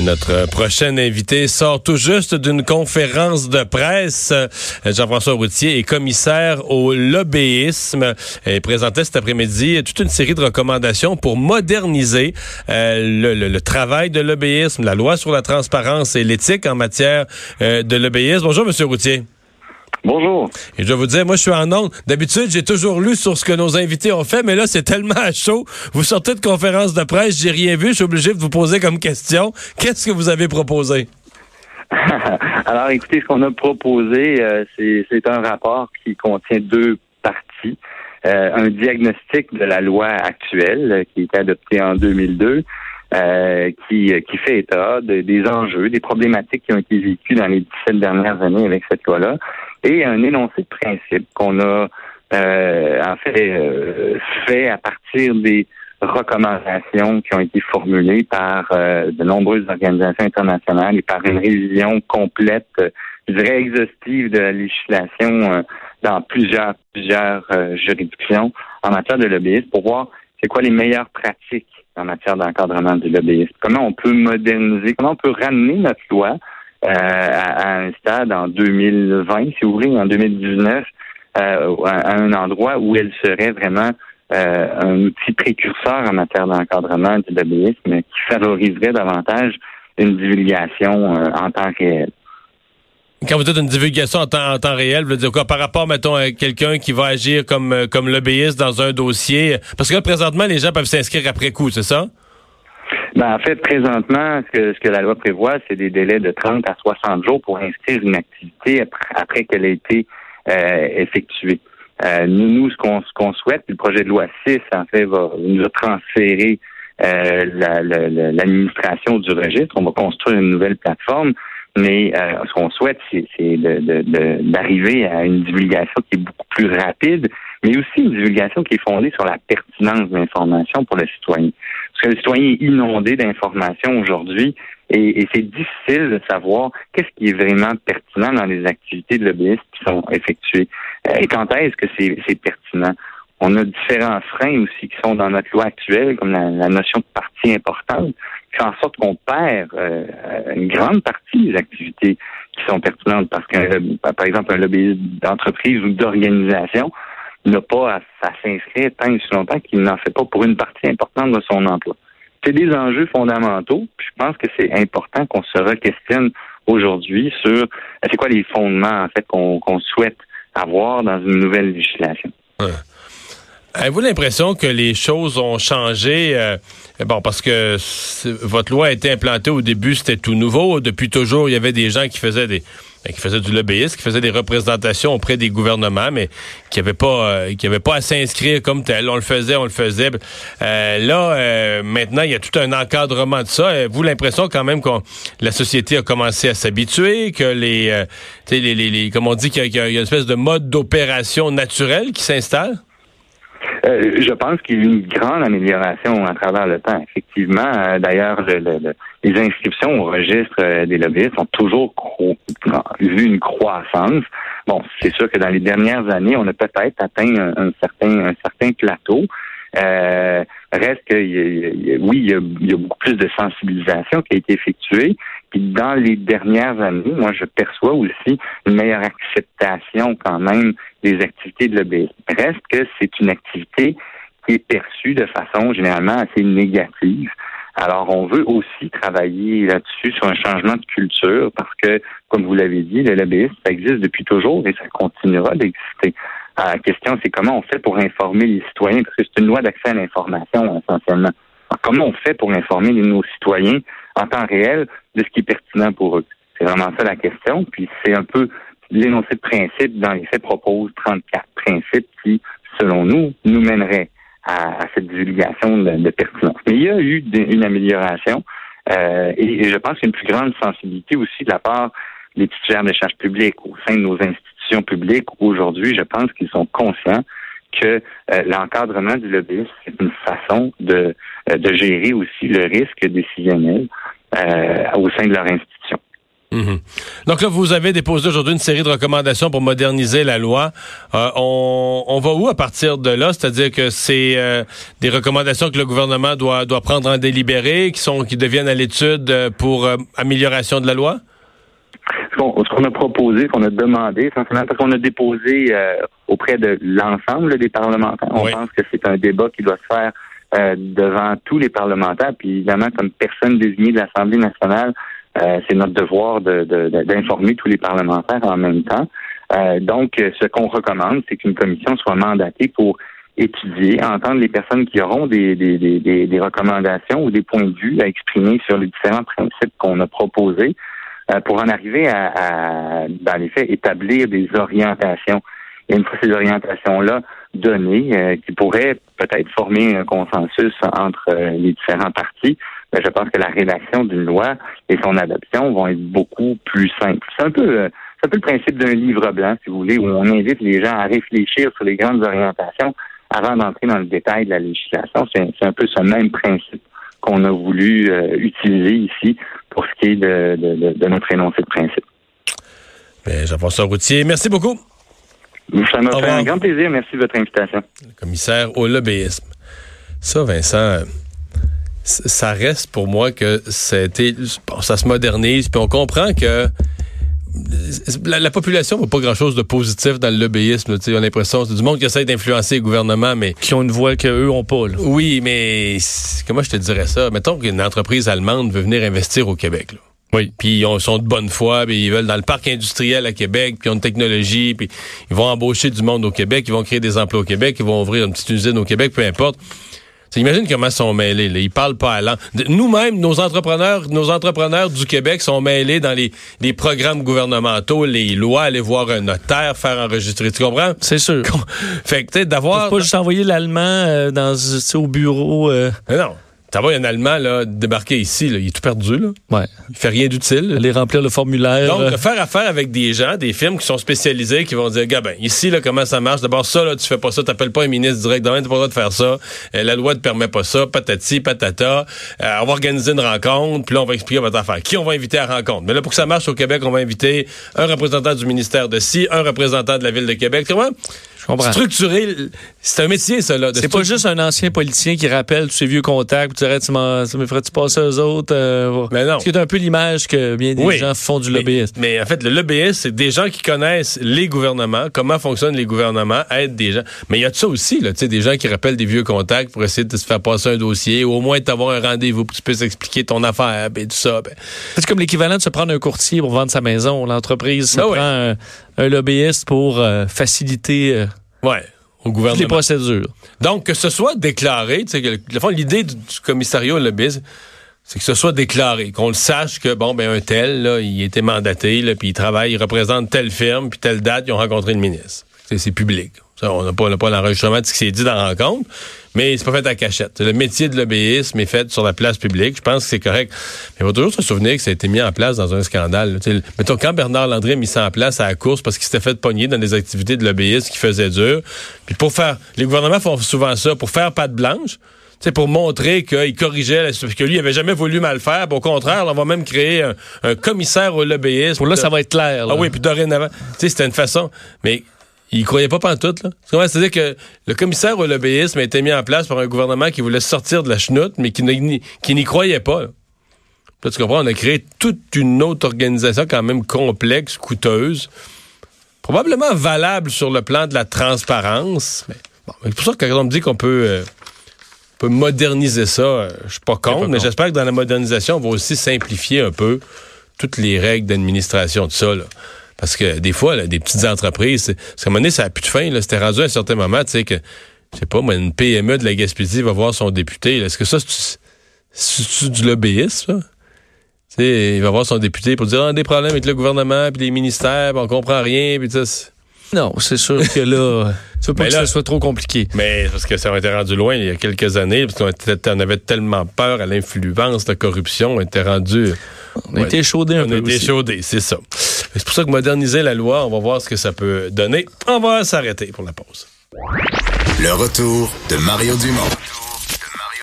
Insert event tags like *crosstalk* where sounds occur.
notre prochain invité sort tout juste d'une conférence de presse. Jean-François Routier est commissaire au lobbyisme et présentait cet après-midi toute une série de recommandations pour moderniser le, le, travail de lobbyisme, la loi sur la transparence et l'éthique en matière de lobbyisme. Bonjour, Monsieur Routier. Bonjour. Et je vais vous dire, moi, je suis en onde. D'habitude, j'ai toujours lu sur ce que nos invités ont fait, mais là, c'est tellement à *laughs* chaud. Vous sortez de conférence de presse, j'ai rien vu, je suis obligé de vous poser comme question. Qu'est-ce que vous avez proposé? *laughs* Alors, écoutez, ce qu'on a proposé, euh, c'est un rapport qui contient deux parties. Euh, un diagnostic de la loi actuelle euh, qui a été adoptée en 2002 euh, qui, qui fait état des enjeux, des problématiques qui ont été vécues dans les 17 dernières années avec cette loi-là, et un énoncé de principe qu'on a euh, en fait euh, fait à partir des recommandations qui ont été formulées par de nombreuses organisations internationales et par une révision complète, je dirais exhaustive de la législation dans plusieurs plusieurs juridictions en matière de lobbyisme pour voir c'est quoi les meilleures pratiques en matière d'encadrement du lobbyisme. Comment on peut moderniser, comment on peut ramener notre loi euh, à, un stade en 2020, si vous voulez, en 2019, euh, à, un endroit où elle serait vraiment euh, un outil précurseur en matière d'encadrement du lobbyisme qui favoriserait davantage une divulgation en temps réel? Quand vous dites une divulgation en temps, réel, vous dire quoi? Par rapport, mettons, à quelqu'un qui va agir comme euh, comme lobbyiste dans un dossier? Parce que là, présentement, les gens peuvent s'inscrire après coup, c'est ça? Ben, en fait, présentement, ce que, ce que la loi prévoit, c'est des délais de 30 à 60 jours pour inscrire une activité après, qu'elle ait été euh, effectuée. Euh, nous, nous, ce qu'on qu'on souhaite, le projet de loi 6, en fait, va nous a transféré l'administration du registre. On va construire une nouvelle plateforme. Mais euh, ce qu'on souhaite, c'est d'arriver à une divulgation qui est beaucoup plus rapide, mais aussi une divulgation qui est fondée sur la pertinence de l'information pour le citoyen. Parce que le citoyen est inondé d'informations aujourd'hui et, c'est difficile de savoir qu'est-ce qui est vraiment pertinent dans les activités de lobbyistes qui sont effectuées. Et quand est-ce que c'est pertinent? On a différents freins aussi qui sont dans notre loi actuelle, comme la, notion de partie importante, fait en sorte qu'on perd euh, une grande partie des activités qui sont pertinentes parce que, par exemple, un lobbyiste d'entreprise ou d'organisation n'a pas à, s'inscrire tant et si longtemps qu'il n'en fait pas pour une partie importante de son emploi. C'est des enjeux fondamentaux. je pense que c'est important qu'on se re-questionne aujourd'hui sur c'est quoi les fondements en fait qu'on souhaite avoir dans une nouvelle législation. Avez-vous l'impression que les choses ont changé? Euh, bon, parce que votre loi a été implantée au début, c'était tout nouveau. Depuis toujours, il y avait des gens qui faisaient des ben, qui faisaient du lobbyisme, qui faisaient des représentations auprès des gouvernements, mais qui n'avaient pas euh, qui avaient pas à s'inscrire comme tel. On le faisait, on le faisait. Euh, là, maintenant, il y a tout un encadrement de ça. Avez-vous l'impression quand même que la société a commencé à s'habituer, que les, les, les, les, comme on dit, qu'il y, a une espèce de mode d'opération naturel qui s'installe? Euh, je pense qu'il y a eu une grande amélioration à travers le temps. Effectivement, euh, d'ailleurs, les inscriptions au registre euh, des lobbyistes ont toujours vu une croissance. Bon, c'est sûr que dans les dernières années, on a peut-être atteint un, certain un certain plateau. reste que oui, il y, a, beaucoup plus de sensibilisation qui a été effectuée. Puis dans les dernières années, moi, je perçois aussi une meilleure acceptation quand même des activités de lobbyisme. Reste que c'est une activité qui est perçue de façon généralement assez négative. Alors, on veut aussi travailler là-dessus sur un changement de culture parce que, comme vous l'avez dit, le lobbyisme, ça existe depuis toujours et ça continuera d'exister. La question, c'est comment on fait pour informer les citoyens, parce que c'est une loi d'accès à l'information, essentiellement. comment on fait pour informer nos citoyens en temps réel de ce qui est pertinent pour eux? C'est vraiment ça la question. Puis c'est un peu l'énoncé de principe, dans les faits, propose 34 principes qui, selon nous, nous mèneraient à, cette divulgation de, pertinence. Mais il y a eu une amélioration euh, et, je pense qu'il y a une plus grande sensibilité aussi de la part des titulaires de charges publiques au sein de nos institutions publiques. Aujourd'hui, je pense qu'ils sont conscients que euh, l'encadrement du lobbyisme, c'est une façon de, euh, de gérer aussi le risque décisionnel au sein de leur institution. Mhm. Donc là, vous avez déposé aujourd'hui une série de recommandations pour moderniser la loi. Euh, on, va où à partir de là? C'est-à-dire que c'est euh, des recommandations que le gouvernement doit, doit prendre en délibéré, qui, sont, qui deviennent à l'étude euh, pour amélioration de la loi? Ce qu'on a proposé, qu'on a demandé, parce qu'on a déposé auprès de l'ensemble des parlementaires. On pense que c'est un débat qui doit se faire devant tous les parlementaires, puis évidemment, comme personne désignée de l'Assemblée nationale, euh, c'est notre devoir d'informer tous les parlementaires en même temps. Euh, donc, ce qu'on recommande, c'est qu'une commission soit mandatée pour étudier, entendre les personnes qui auront des, des, recommandations ou des points de vue à exprimer sur les différents principes qu'on a proposés euh, pour en arriver à, dans les faits, établir des orientations. Et une fois ces orientations-là données, qui pourraient peut-être former un consensus entre les différents partis, ben, je pense que la rédaction d'une loi et son adoption vont être beaucoup plus simples. C'est un peu euh, un peu le principe d'un livre blanc, si vous voulez, où on invite les gens à réfléchir sur les grandes orientations avant d'entrer dans le détail de la législation. C'est un peu ce même principe qu'on a voulu euh, utiliser ici pour ce qui est de, de, notre énoncé de principe. Ben, Jean-François Routier, merci beaucoup. Ça m'a fait un grand plaisir. Merci de votre invitation. Le commissaire au lobbyisme. Ça, Vincent, ça reste pour moi que c'était ça se modernise puis on comprend que la, population n'a pas grand-chose de positif dans le lobbyisme. On a l'impression c'est du monde qui essaie d'influencer le gouvernement, mais... Qui ont une voix qu'eux n'ont pas. Oui, mais comment je te dirais ça? Mettons qu'une entreprise allemande veut venir investir au Québec. Oui. Puis ils sont de bonne foi, puis ils veulent dans le parc industriel à Québec, puis ils ont une technologie, puis ils vont embaucher du monde au Québec, ils vont créer des emplois au Québec, ils vont ouvrir une petite usine au Québec, peu importe. Imagine comment ils sont mêlés. Là. Ils parlent pas à. Nous-mêmes, nos entrepreneurs, nos entrepreneurs du Québec sont mêlés dans les, les programmes gouvernementaux, les lois, aller voir un notaire, faire enregistrer. Tu comprends? C'est sûr. *laughs* Fait que, tu d'avoir. pas juste envoyer l'allemand euh, dans, au bureau. Euh... Non. Ça va, il y a un Allemand là, débarqué ici, là, il est tout perdu. Là. Ouais. Il fait rien d'utile. Aller remplir le formulaire. Donc, faire affaire avec des gens, des firmes qui sont spécialisés, qui vont dire, gars, ben, ici, là, comment ça marche? D'abord, ça, là, tu fais pas ça, t'appelles pas un ministre directement, t'as pas le droit de faire ça. Euh, la loi ne permet pas ça, patati, patata. Euh, on va organiser une rencontre, puis là, on va expliquer votre affaire. Qui on va inviter à la rencontre? Mais là, pour que ça marche au Québec, on va inviter un représentant du ministère de ci, un représentant de la ville de Québec. Tu vois? Structurer, c'est un métier, ça, là. C'est pas juste un ancien politicien qui rappelle tous ses vieux contacts, tu dirais, tu me ferais-tu passer aux autres? Euh, mais non. C'est un peu l'image que bien des gens font du lobbyisme. Mais, en fait, le lobbyisme, c'est des gens qui connaissent les gouvernements, comment fonctionnent les gouvernements, aident des gens. Mais il y a de ça aussi, là, tu sais, des gens qui rappellent des vieux contacts pour essayer de se faire passer un dossier, ou au moins t'avoir un rendez-vous pour que tu puisses expliquer ton affaire, et tout ça. Ben. C'est comme l'équivalent de se prendre un courtier pour vendre sa maison. L'entreprise se ah prend un, lobbyiste pour euh, faciliter... Euh, Ouais. Au gouvernement. Les procédures. Donc, que ce soit déclaré, tu sais, l'idée du, commissariat lobbyisme, c'est que ce soit déclaré, qu'on le sache que, bon, ben, un tel, là, il était mandaté, là, puis il travaille, il représente telle firme, puis telle date, ils ont rencontré le ministre. C'est public. on n'a pas, pas l'enregistrement de ce qui s'est dit dans la rencontre, mais c'est pas fait à cachette. Le métier de lobbyisme est fait sur la place publique. Je pense que c'est correct. Mais il faut toujours se souvenir que ça a été mis en place dans un scandale. mettons, quand Bernard Landry a mis ça en place à la course parce qu'il s'était fait pogner dans des activités de lobbyisme qui faisaient dur. Puis pour faire... Les gouvernements font souvent ça. Pour faire patte blanche, c'est pour montrer qu'il corrigeait, que lui, il avait jamais voulu mal faire. Au contraire, on va même créer un, commissaire au lobbyisme. Pour là, ça va être clair. Ah oui, puis dorénavant. Tu sais, c'était une façon. Mais il croyait pas pantoute, là. C'est-à-dire que le commissaire au lobbyisme a été mis en place par un gouvernement qui voulait sortir de la chenoute, mais qui n'y croyait pas. Là, tu comprends, on a créé toute une autre organisation quand même complexe, coûteuse, probablement valable sur le plan de la transparence. Mais, bon, c'est pour ça que quand on me dit qu'on peut, euh, peut moderniser ça, euh, je suis pas contre, mais j'espère que dans la modernisation, on va aussi simplifier un peu toutes les règles d'administration de ça. Là. Parce que des fois, des petites entreprises, parce qu'à un moment donné, ça n'a plus de fin. C'était rendu à un certain moment, tu sais, que, je sais pas, moi, une PME de la Gaspésie va voir son député. Est-ce que ça, c'est du lobbyisme, ça? il va voir son député pour dire, on ah, a des problèmes avec le gouvernement, puis les ministères, on comprend rien, puis ça. Non, c'est sûr que là, *laughs* tu veux pas que ça soit trop compliqué. Mais parce que ça a été rendu loin il y a quelques années, parce qu'on avait tellement peur à l'influence, la corruption, on était rendu... On a été chaudé un peu On a été chaudé, c'est ça. C'est pour ça que moderniser la loi, on va voir ce que ça peut donner. On va s'arrêter pour la pause. Le retour de Mario Dumont.